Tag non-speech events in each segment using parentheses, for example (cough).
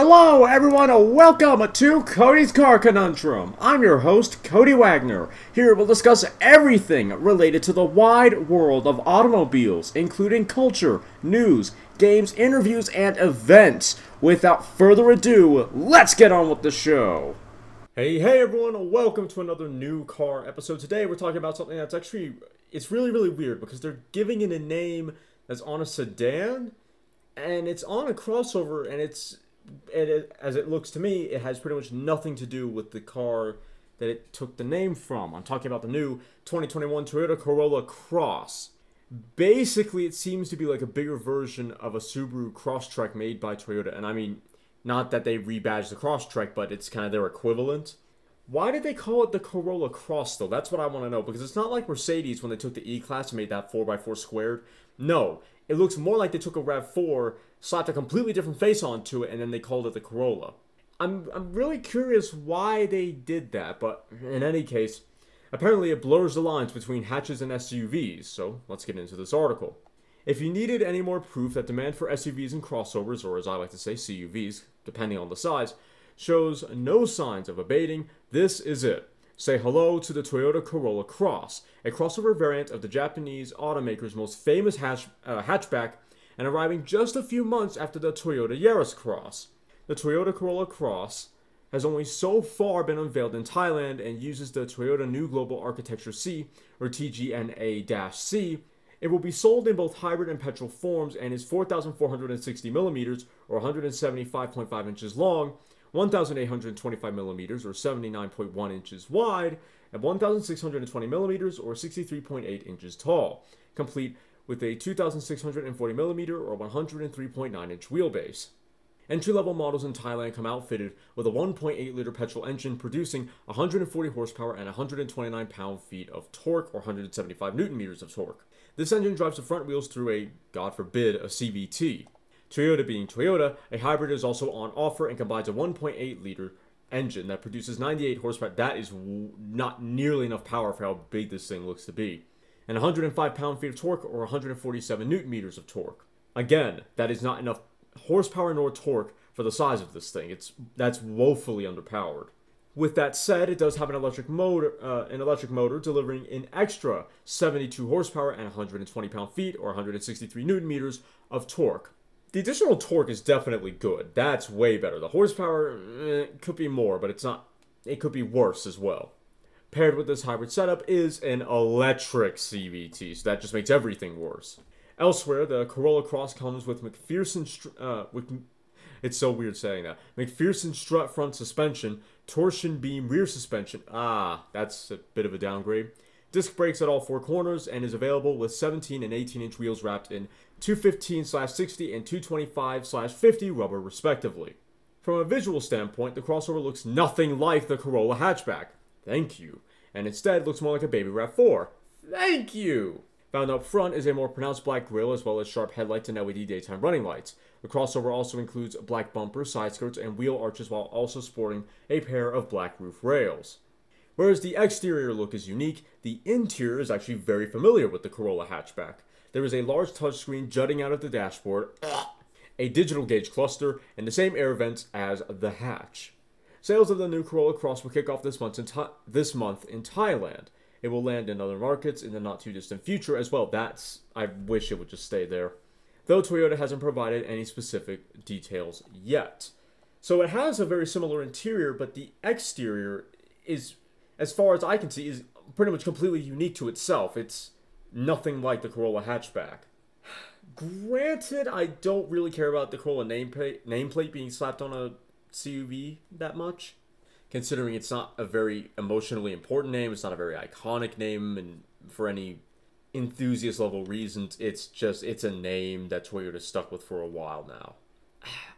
Hello, everyone, and welcome to Cody's Car Conundrum. I'm your host, Cody Wagner. Here we'll discuss everything related to the wide world of automobiles, including culture, news, games, interviews, and events. Without further ado, let's get on with the show. Hey, hey, everyone, and welcome to another new car episode. Today we're talking about something that's actually, it's really, really weird because they're giving it a name that's on a sedan, and it's on a crossover, and it's it, as it looks to me, it has pretty much nothing to do with the car that it took the name from. I'm talking about the new 2021 Toyota Corolla Cross. Basically, it seems to be like a bigger version of a Subaru Crosstrek made by Toyota, and I mean, not that they rebadged the Crosstrek, but it's kind of their equivalent. Why did they call it the Corolla Cross though? That's what I want to know because it's not like Mercedes when they took the E-Class and made that 4x4 squared. No, it looks more like they took a RAV4 slapped a completely different face onto it, and then they called it the Corolla. I'm, I'm really curious why they did that, but in any case, apparently it blurs the lines between hatches and SUVs, so let's get into this article. If you needed any more proof that demand for SUVs and crossovers, or as I like to say, CUVs, depending on the size, shows no signs of abating, this is it. Say hello to the Toyota Corolla Cross, a crossover variant of the Japanese automaker's most famous hatch, uh, hatchback and arriving just a few months after the Toyota Yaris Cross. The Toyota Corolla Cross has only so far been unveiled in Thailand and uses the Toyota New Global Architecture C, or TGNA C. It will be sold in both hybrid and petrol forms and is 4,460 millimeters, or 175.5 inches long, 1,825 millimeters, or 79.1 inches wide, and 1,620 millimeters, or 63.8 inches tall, complete with a 2,640mm or 103.9 inch wheelbase. Entry level models in Thailand come outfitted with a 1.8 liter petrol engine producing 140 horsepower and 129 pound feet of torque or 175 newton meters of torque. This engine drives the front wheels through a, God forbid, a CVT. Toyota being Toyota, a hybrid is also on offer and combines a 1.8 liter engine that produces 98 horsepower. That is not nearly enough power for how big this thing looks to be and 105 pound feet of torque or 147 newton meters of torque. Again, that is not enough horsepower nor torque for the size of this thing. It's that's woefully underpowered. With that said, it does have an electric motor, uh, an electric motor delivering an extra 72 horsepower and 120 pound feet or 163 newton meters of torque. The additional torque is definitely good. That's way better. The horsepower eh, could be more, but it's not. It could be worse as well paired with this hybrid setup is an electric CVT, so that just makes everything worse. Elsewhere, the Corolla Cross comes with MacPherson, uh, with, it's so weird saying that, MacPherson strut front suspension, torsion beam rear suspension, ah, that's a bit of a downgrade, disc brakes at all four corners, and is available with 17 and 18 inch wheels wrapped in 215 60 and 225 50 rubber respectively. From a visual standpoint, the crossover looks nothing like the Corolla hatchback. Thank you. And instead looks more like a Baby RAV4. Thank you. Found up front is a more pronounced black grille as well as sharp headlights and LED daytime running lights. The crossover also includes black bumpers, side skirts, and wheel arches while also sporting a pair of black roof rails. Whereas the exterior look is unique, the interior is actually very familiar with the Corolla hatchback. There is a large touchscreen jutting out of the dashboard, a digital gauge cluster, and the same air vents as the hatch. Sales of the new Corolla Cross will kick off this month in, Th- this month in Thailand. It will land in other markets in the not too distant future as well. That's I wish it would just stay there. Though Toyota hasn't provided any specific details yet. So it has a very similar interior, but the exterior is as far as I can see is pretty much completely unique to itself. It's nothing like the Corolla hatchback. (sighs) Granted, I don't really care about the Corolla nameplate nameplate being slapped on a CUV that much, considering it's not a very emotionally important name. It's not a very iconic name, and for any enthusiast level reasons, it's just it's a name that Toyota stuck with for a while now.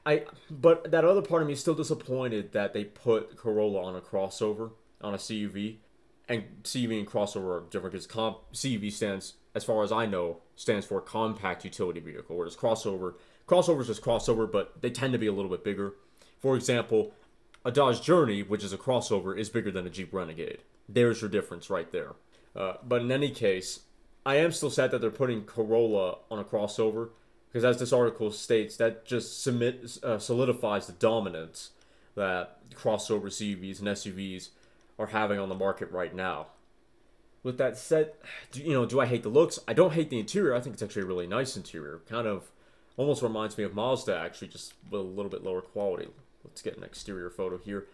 I but that other part of me is still disappointed that they put Corolla on a crossover on a CUV, and CUV and crossover are different because comp, CUV stands, as far as I know, stands for compact utility vehicle, whereas crossover crossover is crossover, but they tend to be a little bit bigger. For example, a Dodge Journey, which is a crossover, is bigger than a Jeep Renegade. There's your difference right there. Uh, but in any case, I am still sad that they're putting Corolla on a crossover Because as this article states, that just submit, uh, solidifies the dominance that crossover CVs and SUVs are having on the market right now. With that said, do, you know, do I hate the looks? I don't hate the interior. I think it's actually a really nice interior. Kind of almost reminds me of Mazda, actually, just with a little bit lower quality. Let's get an exterior photo here.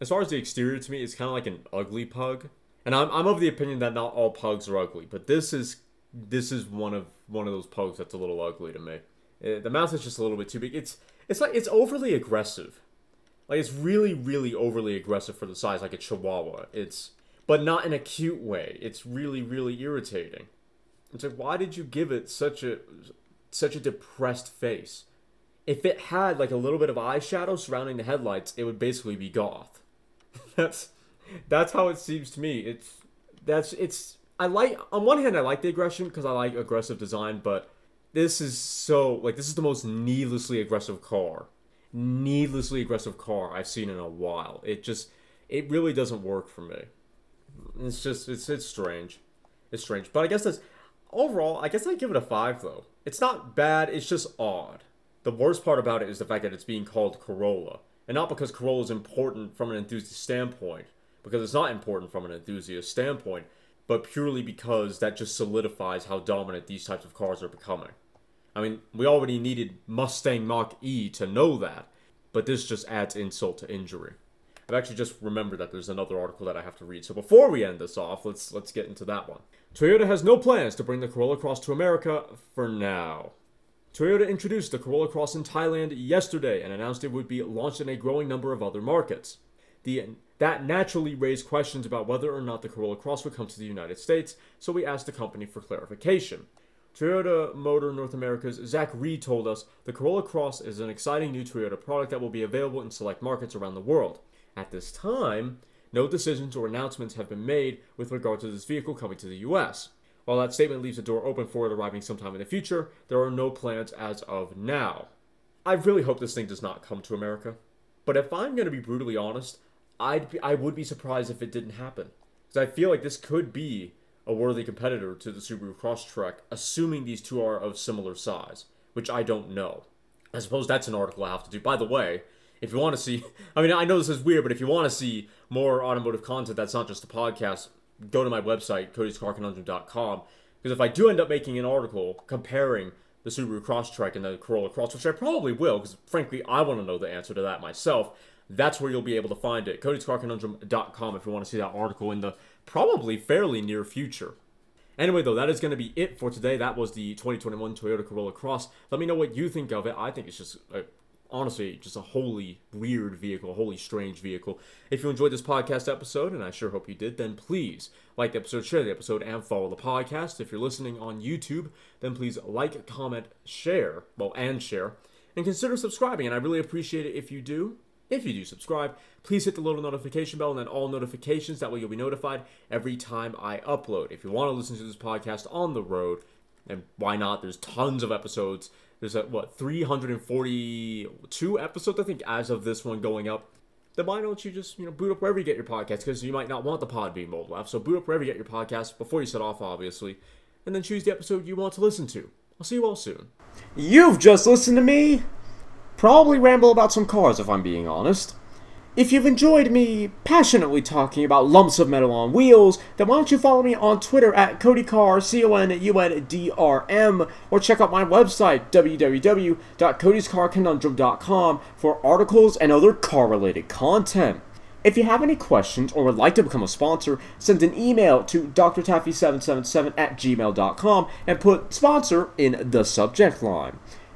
As far as the exterior to me, it's kind of like an ugly pug. And I'm, I'm of the opinion that not all pugs are ugly, but this is this is one of one of those pugs that's a little ugly to me. Uh, the mouth is just a little bit too big. It's it's like it's overly aggressive. Like it's really really overly aggressive for the size like a chihuahua. It's but not in a cute way. It's really really irritating. It's like why did you give it such a such a depressed face? If it had like a little bit of eyeshadow surrounding the headlights, it would basically be goth. (laughs) that's that's how it seems to me. It's that's it's I like on one hand I like the aggression because I like aggressive design, but this is so like this is the most needlessly aggressive car, needlessly aggressive car I've seen in a while. It just it really doesn't work for me. It's just it's it's strange, it's strange. But I guess that's overall. I guess I give it a five though. It's not bad. It's just odd. The worst part about it is the fact that it's being called Corolla, and not because Corolla is important from an enthusiast standpoint, because it's not important from an enthusiast standpoint, but purely because that just solidifies how dominant these types of cars are becoming. I mean, we already needed Mustang Mach E to know that, but this just adds insult to injury. I've actually just remembered that there's another article that I have to read. So before we end this off, let's let's get into that one. Toyota has no plans to bring the Corolla Cross to America for now. Toyota introduced the Corolla Cross in Thailand yesterday and announced it would be launched in a growing number of other markets. The, that naturally raised questions about whether or not the Corolla Cross would come to the United States, so we asked the company for clarification. Toyota Motor North America's Zach Reed told us the Corolla Cross is an exciting new Toyota product that will be available in select markets around the world. At this time, no decisions or announcements have been made with regard to this vehicle coming to the US. While that statement leaves the door open for it arriving sometime in the future, there are no plans as of now. I really hope this thing does not come to America. But if I'm going to be brutally honest, I'd be, I would be surprised if it didn't happen. Because I feel like this could be a worthy competitor to the Subaru Crosstrek, assuming these two are of similar size, which I don't know. I suppose that's an article I have to do. By the way, if you want to see, (laughs) I mean, I know this is weird, but if you want to see more automotive content that's not just a podcast, go to my website, codyscarconundrum.com. Because if I do end up making an article comparing the Subaru Crosstrek and the Corolla Cross, which I probably will, because frankly, I want to know the answer to that myself, that's where you'll be able to find it. Cody'sCarConundrum.com if you want to see that article in the probably fairly near future. Anyway, though, that is going to be it for today. That was the 2021 Toyota Corolla Cross. Let me know what you think of it. I think it's just a honestly just a wholly weird vehicle, a wholly strange vehicle. If you enjoyed this podcast episode, and I sure hope you did, then please like the episode, share the episode, and follow the podcast. If you're listening on YouTube, then please like, comment, share, well, and share, and consider subscribing. And I really appreciate it if you do. If you do subscribe, please hit the little notification bell and then all notifications. That way you'll be notified every time I upload. If you want to listen to this podcast on the road, and why not? There's tons of episodes. There's a, what 342 episodes I think as of this one going up. Then why don't you just you know boot up wherever you get your podcast because you might not want the pod Podbean mobile app. So boot up wherever you get your podcast before you set off, obviously, and then choose the episode you want to listen to. I'll see you all soon. You've just listened to me probably ramble about some cars if I'm being honest. If you've enjoyed me passionately talking about lumps of metal on wheels, then why don't you follow me on Twitter at CodyCar, C-O-N-U-N-D-R-M, or check out my website, www.codyscarconundrum.com, for articles and other car-related content. If you have any questions or would like to become a sponsor, send an email to drtaffy777 at gmail.com and put sponsor in the subject line.